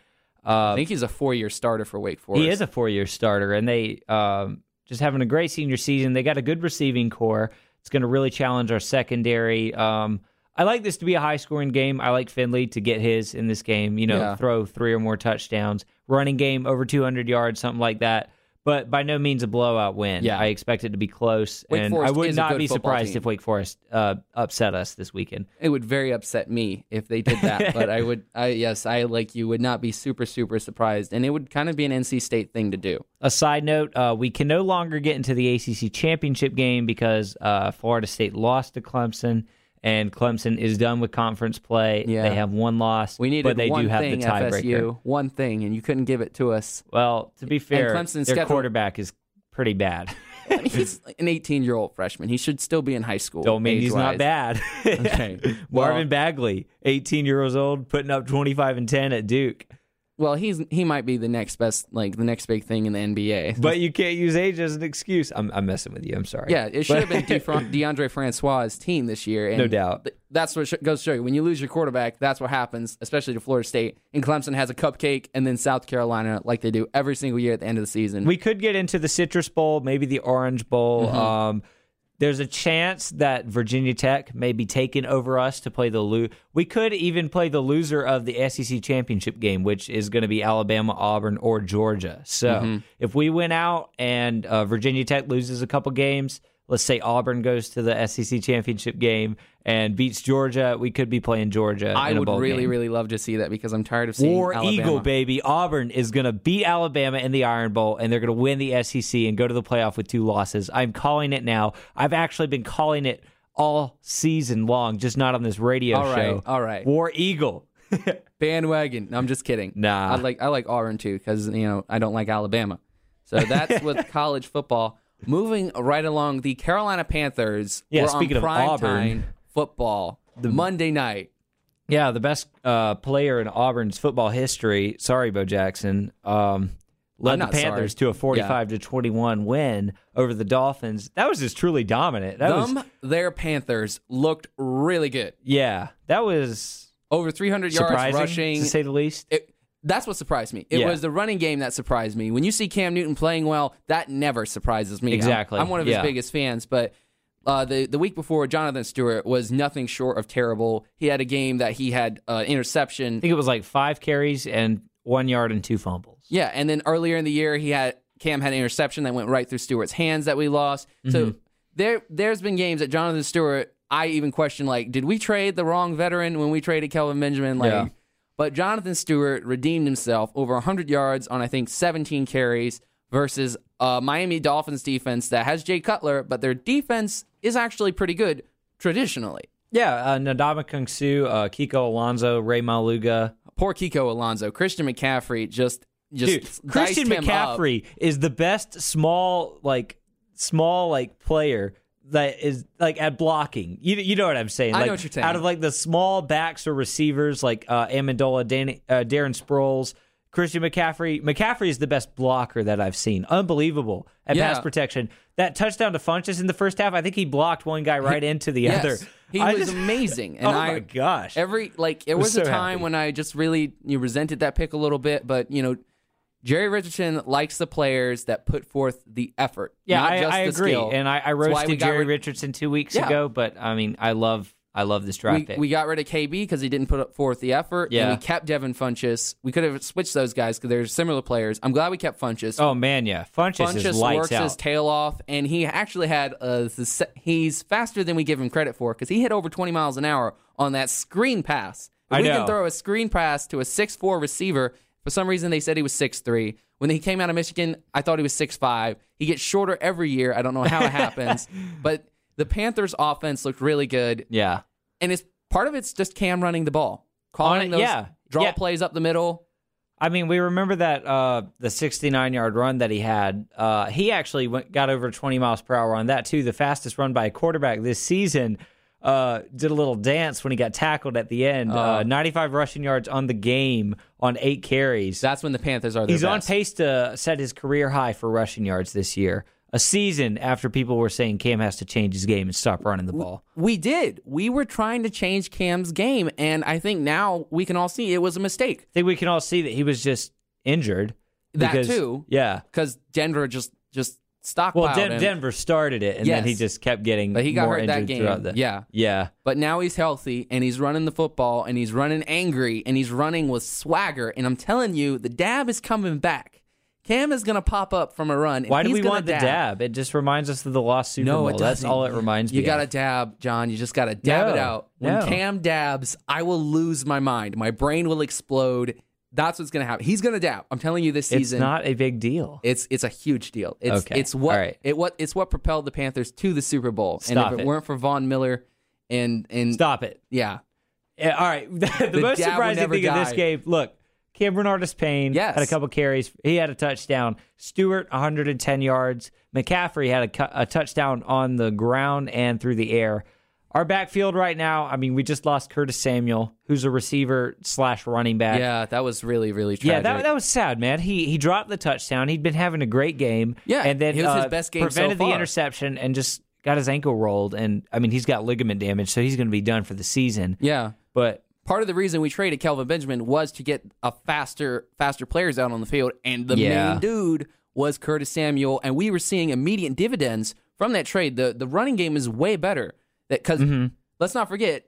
uh, I think he's a four-year starter for Wake Forest. he is a four-year starter, and they um, just having a great senior season. They got a good receiving core. It's going to really challenge our secondary. Um, I like this to be a high-scoring game. I like Finley to get his in this game. You know, Yeah. throw three or more touchdowns, running game over 200 yards, something like that. But by no means a blowout win. Yeah. I expect it to be close, Wake and Forest I would is a not good be football surprised team. if Wake Forest uh, upset us this weekend. It would very upset me if they did that, but I would. I yes, I like you would not be super super surprised, and it would kind of be an NC State thing to do. A side note: uh, we can no longer get into the ACC championship game because uh, Florida State lost to Clemson, and Clemson is done with conference play. Yeah. They have one loss, We needed but they one do have thing, the tiebreaker. FSU, one thing, and you couldn't give it to us. Well, to be fair, Clemson's their schedule- quarterback is pretty bad. I mean, he's an 18 year old freshman. He should still be in high school. Don't mean he's not bad. Okay. Well- Marvin Bagley, 18 years old, putting up 25 and 10 at Duke. Well, he's he might be the next best, like the next big thing in the NBA. But you can't use age as an excuse. I'm, I'm messing with you. I'm sorry. yeah, it should have been DeFran- Deondre Francois' team this year. And No doubt. th- that's what sh- goes to show you. When you lose your quarterback, that's what happens, especially to Florida State. And Clemson has a cupcake, and then South Carolina, like they do every single year at the end of the season. We could get into the Citrus Bowl, maybe the Orange Bowl. Mm-hmm. Um, there's a chance that Virginia Tech may be taking over us to play the lo- We could even play the loser of the SEC championship game, which is going to be Alabama, Auburn, or Georgia. So Mm-hmm. if we win out and uh, Virginia Tech loses a couple games, let's say Auburn goes to the SEC championship game and beats Georgia, we could be playing Georgia. I would really, game. really love to see that because I'm tired of seeing War Alabama. Eagle, baby. Auburn is going to beat Alabama in the Iron Bowl, and they're going to win the SEC and go to the playoff with two losses. I'm calling it now. I've actually been calling it all season long, just not on this radio show. All right, show. all right. War Eagle. bandwagon. No, I'm just kidding. Nah. I like I like Auburn too because you know I don't like Alabama. So that's with college football. Moving right along, the Carolina Panthers Yeah, were speaking on of prime Auburn. time football the Monday night. Yeah, the best uh, player in Auburn's football history. Sorry, Bo Jackson. Um, led the Panthers sorry. to a 45 to 21 win over the Dolphins. That was just truly dominant. That was Them, their Panthers looked really good. yeah, that was Over 300 yards rushing. to say the least. It- that's what surprised me. It Yeah. was the running game that surprised me. When you see Cam Newton playing well, that never surprises me. I'm- Exactly. I'm, one of Yeah. his biggest fans, but uh, the the week before, Jonathan Stewart was nothing short of terrible. He had a game that he had uh, interception. I think it was like five carries and one yard and two fumbles. Yeah, and then earlier in the year, he had Cam had an interception that went right through Stewart's hands that we lost. Mm-hmm. So there there's been games that Jonathan Stewart. I even question like, did we trade the wrong veteran when we traded Kelvin Benjamin? Like, Yeah. But Jonathan Stewart redeemed himself over 100 yards on I think 17 carries versus uh, Miami Dolphins defense that has Jay Cutler, but their defense is actually pretty good traditionally. Yeah, uh, Ndamukong Suh, uh, Kiko Alonso, Rey Maualuga. Poor Kiko Alonso, Christian McCaffrey just just Dude, Christian. McCaffrey is the best small, like, small, like, player that is, like, at blocking. You, you know what I'm saying? I know what you're saying. Out of, like, the small backs or receivers, like uh, Amendola, Dan, uh, Darren Sproles, Christian McCaffrey. McCaffrey is the best blocker that I've seen. Unbelievable at Yeah. pass protection. That touchdown to Funchess in the first half, I think he blocked one guy right into the Yes, other. he I was just- amazing. And oh I, my gosh! Every like there was was, a time happy. when I just really you resented that pick a little bit, but you know, Jerry Richardson likes the players that put forth the effort. Yeah, not I, just I the agree, skill. and I, I roasted Jerry rid- Richardson two weeks Yeah. ago, but I mean, I love, I love this draft we, pick. we got rid of KB because he didn't put up forth the effort. Yeah. and we kept Devin Funchess. We could have switched those guys because they're similar players. I'm glad we kept Funchess. oh man, yeah, Funchess, Funchess works out. his tail off, and he actually had se- he's faster than we give him credit for because he hit over 20 miles an hour on that screen pass. If I we know. can throw a screen pass to a 6'4 receiver. For some reason, they said he was 6'3. When he came out of Michigan, I thought he was 6'5. He gets shorter every year. I don't know how it happens, but the Panthers' offense looked really good, yeah, and it's part of it's just Cam running the ball, calling it, those yeah. draw Yeah. plays up the middle. I mean, we remember that uh, the 69 yard run that he had. Uh, he actually went, got over 20 miles per hour on that too. The fastest run by a quarterback this season. Uh, did a little dance when he got tackled at the end. uh, 95 rushing yards on the game on eight carries. That's when the Panthers are. He's on pace to set his career high for rushing yards this year. A season after people were saying Cam has to change his game and stop running the ball. We did. We were trying to change Cam's game, and I think now we can all see it was a mistake. I think we can all see that he was just injured. That because- too. Yeah. because Denver just just stockpiled Well, Den-. Denver started it, and then he just kept getting But he got more hurt that game. throughout the. Yeah. Yeah. But now he's healthy and he's running the football and he's running angry and he's running with swagger. And I'm telling you, the dab is coming back. Cam is gonna pop up from a run. Why do we want the dab? It just reminds us of the lost Super No, Bowl. That's all it reminds You me. You gotta of. dab, John. You just gotta dab it out. When no. Cam dabs, I will lose my mind. My brain will explode. That's what's gonna happen. He's gonna dab. I'm telling you this season, It's not a big deal. It's it's a huge deal. It's Okay. it's what right. it what it's what propelled the Panthers to the Super Bowl. Stop and if it, it. weren't for Von Miller and and Stop it. yeah. Yeah, all right. the, The most surprising thing of this game, look, Cam Bernardus Payne Yes. had a couple carries. He had a touchdown. Stewart, 110 yards. McCaffrey had a, a touchdown on the ground and through the air. Our backfield right now, I mean, we just lost Curtis Samuel, who's a receiver slash running back. Yeah, that was really really tragic. Yeah, that, that was sad, man. He he dropped the touchdown. He'd been having a great game. Yeah, and then it was his uh, best game so prevented the interception and just got his ankle rolled. And I mean, he's got ligament damage, so he's going to be done for the season. yeah. But Part of the reason we traded Kelvin Benjamin was to get a faster faster players out on the field, and the Yeah. main dude was Curtis Samuel, and we were seeing immediate dividends from that trade. the The running game is way better. That because Mm-hmm. let's not forget.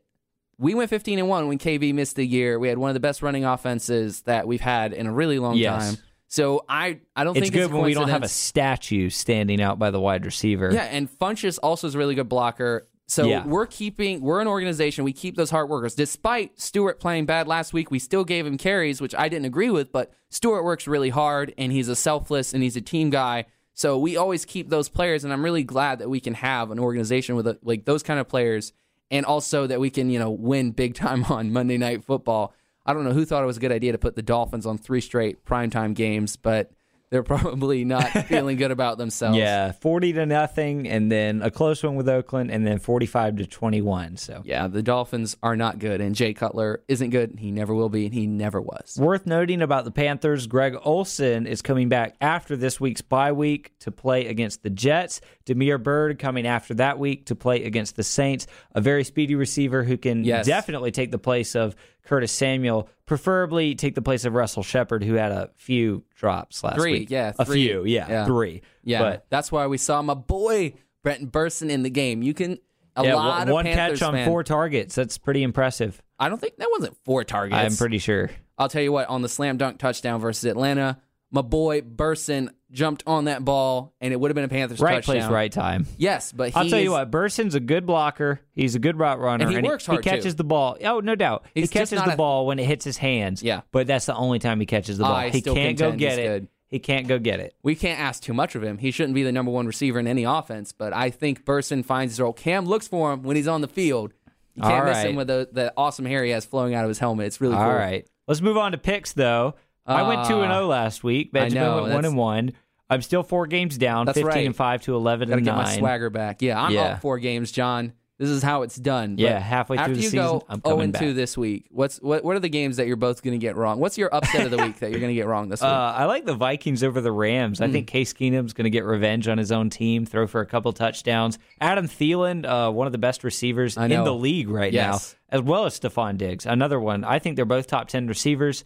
We went 15 and 1 when KV missed the year. We had one of the best running offenses that we've had in a really long Yes. time. So I I don't it's think good it's when we don't have a statue standing out by the wide receiver. Yeah, and Funchess also is a really good blocker. So Yeah. we're keeping we're an organization. We keep those hard workers. Despite Stewart playing bad last week, we still gave him carries, which I didn't agree with. But Stewart works really hard, and he's a selfless and he's a team guy. So we always keep those players, and I'm really glad that we can have an organization with a, like those kind of players, and also that we can you know win big time on Monday Night Football. I don't know who thought it was a good idea to put the Dolphins on three straight primetime games, but they're probably not feeling good about themselves. Yeah, forty to nothing, and then a close one with Oakland, and then forty-five to twenty-one. So Yeah, the Dolphins are not good, and Jay Cutler isn't good. He never will be, and he never was. Worth noting about the Panthers, Greg Olsen is coming back after this week's bye week to play against the Jets. Damiere Byrd coming after that week to play against the Saints. A very speedy receiver who can Yes. definitely take the place of Curtis Samuel, preferably take the place of Russell Shepard, who had a few drops last Three, week. yeah, a three. few, yeah, Yeah. three. Yeah, but that's why we saw my boy Brenton Bersin in the game. You can a yeah, lot one, of one catch on fan- four targets. That's pretty impressive. I don't think that wasn't four targets. I'm pretty sure. I'll tell you what. On the slam dunk touchdown versus Atlanta, my boy Bersin jumped on that ball, and it would have been a Panthers Right touchdown. place, right time. Yes, but I'll tell you what, Bersin's a good blocker. He's a good route runner, And he works hard, He catches too. the ball. Oh, no doubt. He's he just catches not the a- ball when it hits his hands. Yeah. but that's the only time he catches the ah, ball. I he still can't go contend get he's it. good. He can't go get it. we can't ask too much of him. He shouldn't be the number one receiver in any offense, but I think Bersin finds his role. Cam looks for him when he's on the field. You can't All miss right. him with the, the awesome hair he has flowing out of his helmet. It's really cool. All right, let's move on to picks though. I went two and Ah, zero last week. Benjamin know, went one and one. I'm still four games down. That's Fifteen right. and five to eleven Gotta and get nine. my swagger back. Yeah, I'm Yeah. up four games, John. This is how it's done. But Yeah, halfway through the season, go I'm 0 coming and 2 back. this week, what's what? What are the games that you're both going to get wrong? What's your upset of the week that you're going to get wrong this Uh, week? I like the Vikings over the Rams. I Hmm. think Case Keenum's going to get revenge on his own team, throw for a couple touchdowns. Adam Thielen, uh, one of the best receivers in the league right Yes. now, as well as Stefon Diggs, another one. I think they're both top ten receivers.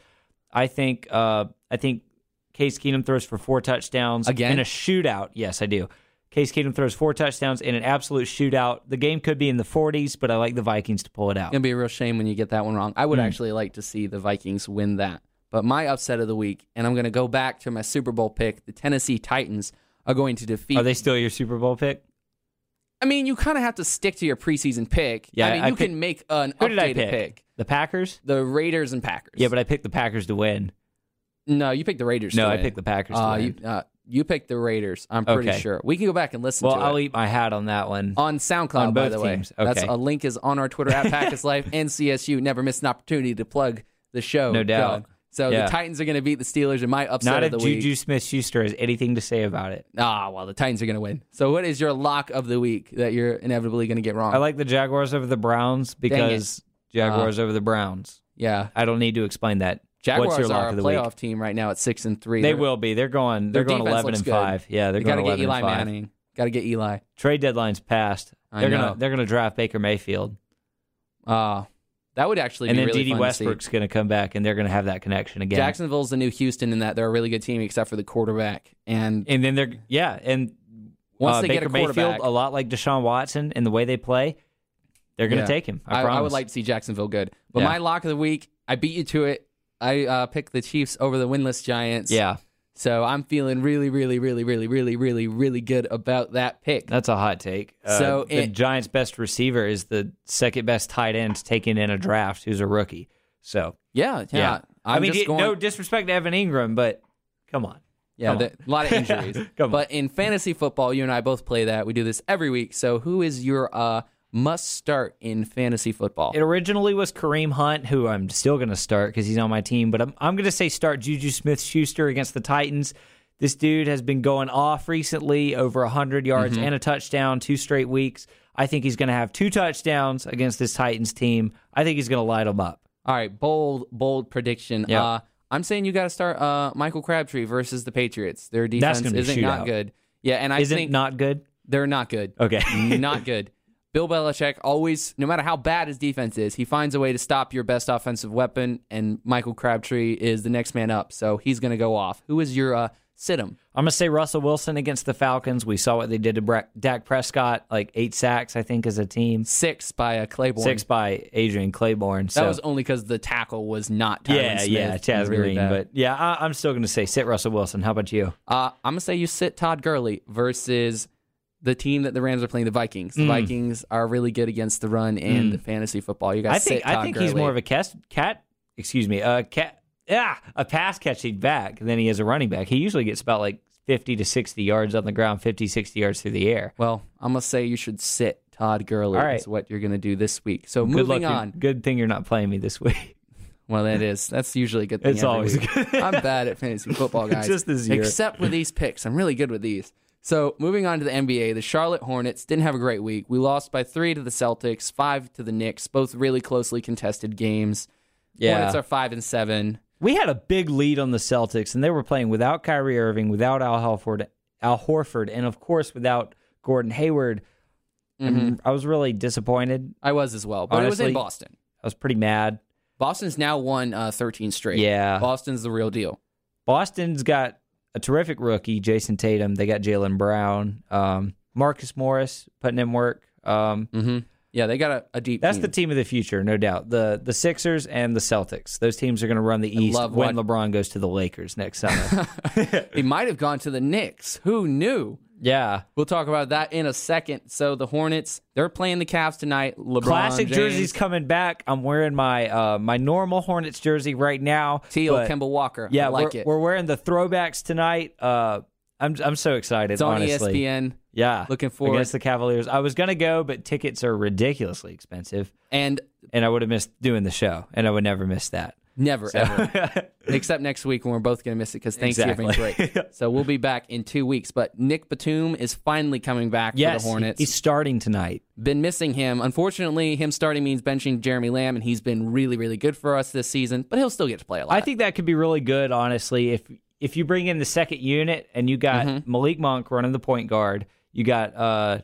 I think uh, I think Case Keenum throws for four touchdowns Again? in a shootout. Yes, I do. Case Keenum throws four touchdowns in an absolute shootout. The game could be in the 40s, but I like the Vikings to pull it out. To be a real shame when you get that one wrong. I would Hmm. actually like to see the Vikings win that. But my upset of the week, and I'm going to go back to my Super Bowl pick, the Tennessee Titans are going to defeat. Are they still your Super Bowl pick? I mean, you kind of have to stick to your preseason pick. Yeah, I mean, I you pick- can make an Who did I updated pick? The Packers? The Raiders and Packers. Yeah, but I picked the Packers to win. no, you picked the Raiders. No, I picked the Packers to Uh, win. you, uh, you picked the Raiders. I'm pretty Okay. sure. We can go back and listen Well, to I'll it eat my hat on that one. on SoundCloud. on by the way, teams. that's a link is on our Twitter at Packers Life and CSU. Never miss an opportunity to plug the show. No doubt. John. So Yeah. the Titans are going to beat the Steelers in my upset Not of the week. Not if Juju Smith Schuster has anything to say about it. Ah, well, the Titans are going to win. So what is your lock of the week that you're inevitably going to get wrong? I like the Jaguars over the Browns because Jaguars over the Browns. yeah, I don't need to explain that. Jaguars What's your lock are a of the playoff week? team right now at six and three. They They're- will be. They're going. They're going eleven and good. five. Yeah, they're got going to get Eli. Manning. Got to get Eli. Trade deadline's passed. I They're know. gonna they're gonna draft Baker Mayfield, Uh, that would actually and be then really Dede to. Westbrook's gonna come back, and they're gonna have that connection again. Jacksonville's the new Houston in that they're a really good team except for the quarterback. And and then they're yeah, and once uh, they Baker get a quarterback, Mayfield, a lot like Deshaun Watson in the way they play, they're gonna Yeah. take him. I, I, promise. I would like to see Jacksonville good. But Yeah. my lock of the week, I beat you to it. I uh, picked the Chiefs over the winless Giants. Yeah, So I'm feeling really, really, really, really, really, really, really good about that pick. that's a hot take. Uh, So the it- Giants' best receiver is the second best tight end taken in a draft, who's a rookie. So Yeah, yeah. yeah, I'm mean, just going, no disrespect to Evan Engram, but come on. yeah, come the- a lot of injuries. On. but in fantasy football, you and I both play that. We do this every week. So who is your uh, must start in fantasy football? It originally was Kareem Hunt, who I'm still going to start because he's on my team, but I'm, I'm going to say start Juju Smith Schuster against the Titans. This dude has been going off recently, over 100 yards Mm-hmm. and a touchdown, two straight weeks. I think he's going to have two touchdowns against this Titans team. I think he's going to light them up. All right, bold, bold prediction. Yep. Uh, I'm saying you got to start uh, Michael Crabtree versus the Patriots. Their defense gonna be a isn't not good. Yeah, and I Is think not good? they're not good. Okay. not good. Bill Belichick always, no matter how bad his defense is, he finds a way to stop your best offensive weapon, and Michael Crabtree is the next man up, so he's going to go off. Who is your uh, him? I'm gonna say Russell Wilson against the Falcons. We saw what they did to Bra- Dak Prescott, like eight sacks, I think, as a team. Six by uh, Clayborn. Six by Adrian Clayborn. That was only because the tackle was not Tyron yeah, Smith. yeah, Chaz Really Green. bad. But yeah, I, I'm still gonna say sit Russell Wilson. How about you? Uh, I'm gonna say you sit Todd Gurley versus the team that the Rams are playing, the Vikings. The Vikings are really good against the run and fantasy football. You guys, Mm. I think I think he's more of a cat. Cat, excuse me, a cat. Yeah, a pass catching back than he is a running back. He usually gets about like 50 to 60 yards on the ground, 50, 60 yards through the air. Well, I'm gonna say you should sit Todd Gurley. All right. Is what you're gonna do this week. So Good luck. moving on. Good thing you're not playing me this week. Well, that is that's usually a good thing. It's always week. good. I'm bad at fantasy football, guys. Just this year. Except with these picks, I'm really good with these. So moving on to the NBA, the Charlotte Hornets didn't have a great week. We lost by three to the Celtics, five to the Knicks, both really closely contested games. Yeah. Hornets are five and seven. We had a big lead on the Celtics, and they were playing without Kyrie Irving, without Al Horford, Al Horford, and of course without Gordon Hayward. And I was really disappointed. I was as well, but it was in Boston. I was pretty mad. Boston's now won uh, 13 straight. Yeah. Boston's the real deal. Boston's got a terrific rookie, Jayson Tatum. They got Jaylen Brown, um, Marcus Morris putting in work. Um, hmm Yeah, they got a, a deep. that's team. the team of the future, no doubt. The the Sixers and the Celtics. Those teams are going to run the East love when what- LeBron goes to the Lakers next summer. He might have gone to the Knicks. Who knew? Yeah. We'll talk about that in a second. So the Hornets, they're playing the Cavs tonight. LeBron Classic James, jerseys coming back. I'm wearing my uh, my normal Hornets jersey right now. Teal, Kemba Walker. Yeah, I like we're, it. we're wearing the throwbacks tonight. Uh, I'm I'm so excited. it's on honestly. ESPN. Yeah, Looking forward. against the Cavaliers. I was gonna go, but tickets are ridiculously expensive, And and I would have missed doing the show, and I would never miss that. Never, ever. Except next week when we're both going to miss it because Thanksgiving Exactly. break. so we'll be back in two weeks. But Nick Batum is finally coming back yes, for the Hornets. he's starting tonight. been missing him. Unfortunately, him starting means benching Jeremy Lamb, and he's been really, really good for us this season. But he'll still get to play a lot. I think that could be really good, honestly. If if you bring in the second unit and you got Mm-hmm. Malik Monk running the point guard, you got uh,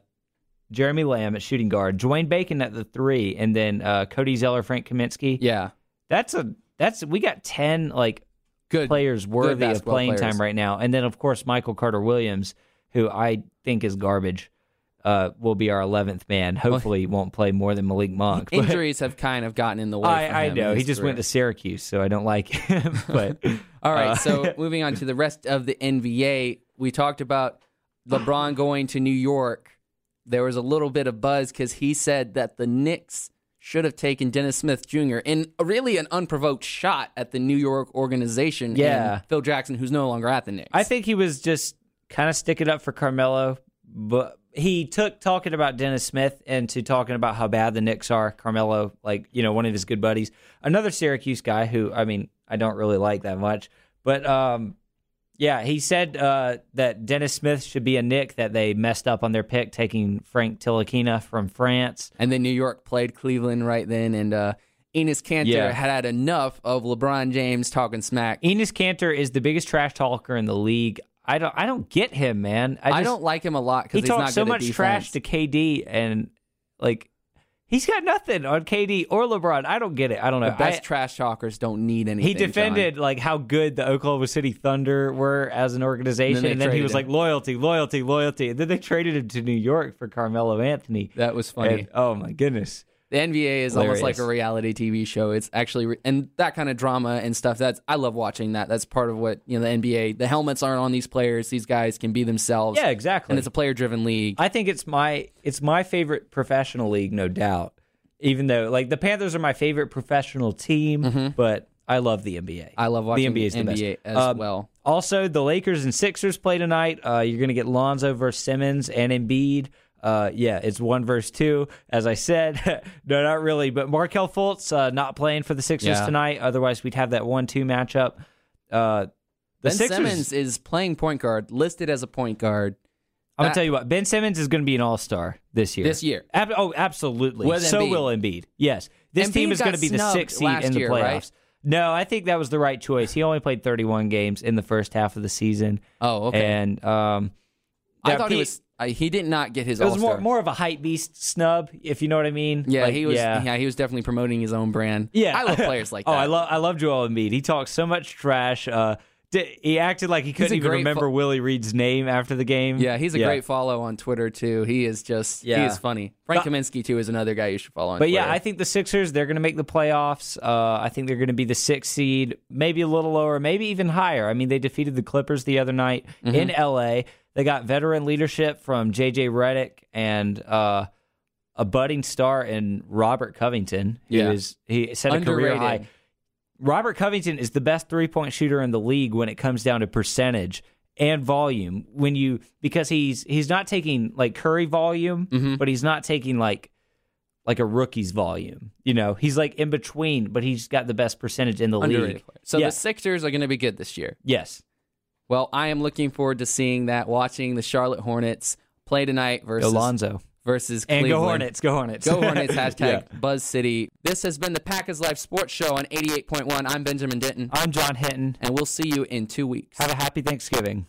Jeremy Lamb at shooting guard, Dwayne Bacon at the three, and then uh, Cody Zeller, Frank Kaminsky. yeah, That's a that's we got ten like good players worthy of playing players. time right now, and then of course Michael Carter Williams, who I think is garbage. Uh, will be our eleventh man. Hopefully, won't play more than Malik Monk. but- Injuries have kind of gotten in the way. I, I know he just went to Syracuse, so I don't like him. but All right, Uh, so moving on to the rest of the NBA, we talked about LeBron going to New York. There was a little bit of buzz because he said that the Knicks should have taken Dennis Smith Jr. in really an unprovoked shot at the New York organization. Yeah. and Phil Jackson, who's no longer at the Knicks. I think he was just kind of sticking up for Carmelo, but he took talking about Dennis Smith into talking about how bad the Knicks are. Carmelo, like you know, one of his good buddies, another Syracuse guy who I mean I don't really like that much, but um, yeah, he said uh, that Dennis Smith should be a Knick that they messed up on their pick taking Frank Ntilikina from France. And then New York played Cleveland right then, and uh, Enes Kanter Yeah. had had enough of LeBron James talking smack. Enes Kanter is the biggest trash talker in the league. I don't I don't get him, man. I, I, don't like him a lot he because he's not talks so much trash to KD and like he's got nothing on KD or LeBron. I don't get it. I don't know. The best I- trash talkers don't need anything. he defended like how good the Oklahoma City Thunder were as an organization, they and then, he was him. like loyalty, loyalty, loyalty. And then they traded him to New York for Carmelo Anthony. That was funny. And, oh my goodness. The NBA is almost like a reality TV show. It's actually re- and that kind of drama and stuff. That's I love watching that. That's part of what you know the NBA. The helmets aren't on these players. These guys can be themselves. Yeah, exactly. And it's a player driven league. I think it's my it's my favorite professional league, no doubt. Even though like the Panthers are my favorite professional team, but I love the NBA. Mm-hmm. I love watching the NBA the NBA best. as Um, well. Also, the Lakers and Sixers play tonight. Uh, you're going to get Lonzo versus Simmons and Embiid. Uh, yeah, it's one versus two. As I said, no, not really. But Markelle Fultz uh, not playing for the Sixers Yeah. tonight. Otherwise, we'd have that one-two matchup. Uh, the Ben Sixers, Simmons is playing point guard, listed as a point guard. I'm gonna tell you what. Ben Simmons is gonna be an All Star this year. This year. Ab- oh, absolutely. With so Embiid. will Embiid. Yes, this Embiid team is gonna be the sixth seed in the year, playoffs. right? No, I think that was the right choice. He only played 31 games in the first half of the season, Oh, okay. and um, I thought he was. He did not get his It was more more of a hype beast snub, if you know what I mean. Yeah, Like, he was. Yeah. Yeah. he was definitely promoting his own brand. Yeah. I love players like that. oh. I love I love Joel Embiid. He talks so much trash. Uh, di- he acted like he couldn't even remember fo- Willie Reed's name after the game. Yeah, he's a great follow on Twitter too. He is just. yeah. He is funny. Frank Kaminsky too is another guy you should follow on. But Twitter. yeah, I think the Sixers they're going to make the playoffs. Uh, I think they're going to be the sixth seed, maybe a little lower, maybe even higher. I mean, they defeated the Clippers the other night Mm-hmm. in LA. They got veteran leadership from JJ Redick and uh, a budding star in Robert Covington, Yeah. is he set a career high. Robert Covington is the best three point shooter in the league when it comes down to percentage and volume. When you because he's he's not taking like Curry volume, Mm-hmm. but he's not taking like like a rookie's volume. You know, he's like in between, but he's got the best percentage in the underrated league. So yeah. the Sixers are going to be good this year. yes, Well, I am looking forward to seeing that. Watching the Charlotte Hornets play tonight versus Alonzo versus and go Hornets, go Hornets, Go Hornets, hashtag Yeah. Buzz City. This has been the Packers Life Sports Show on 88.1. I'm Benjamin Denton, I'm John Hinton. and we'll see you in two weeks. Have a happy Thanksgiving.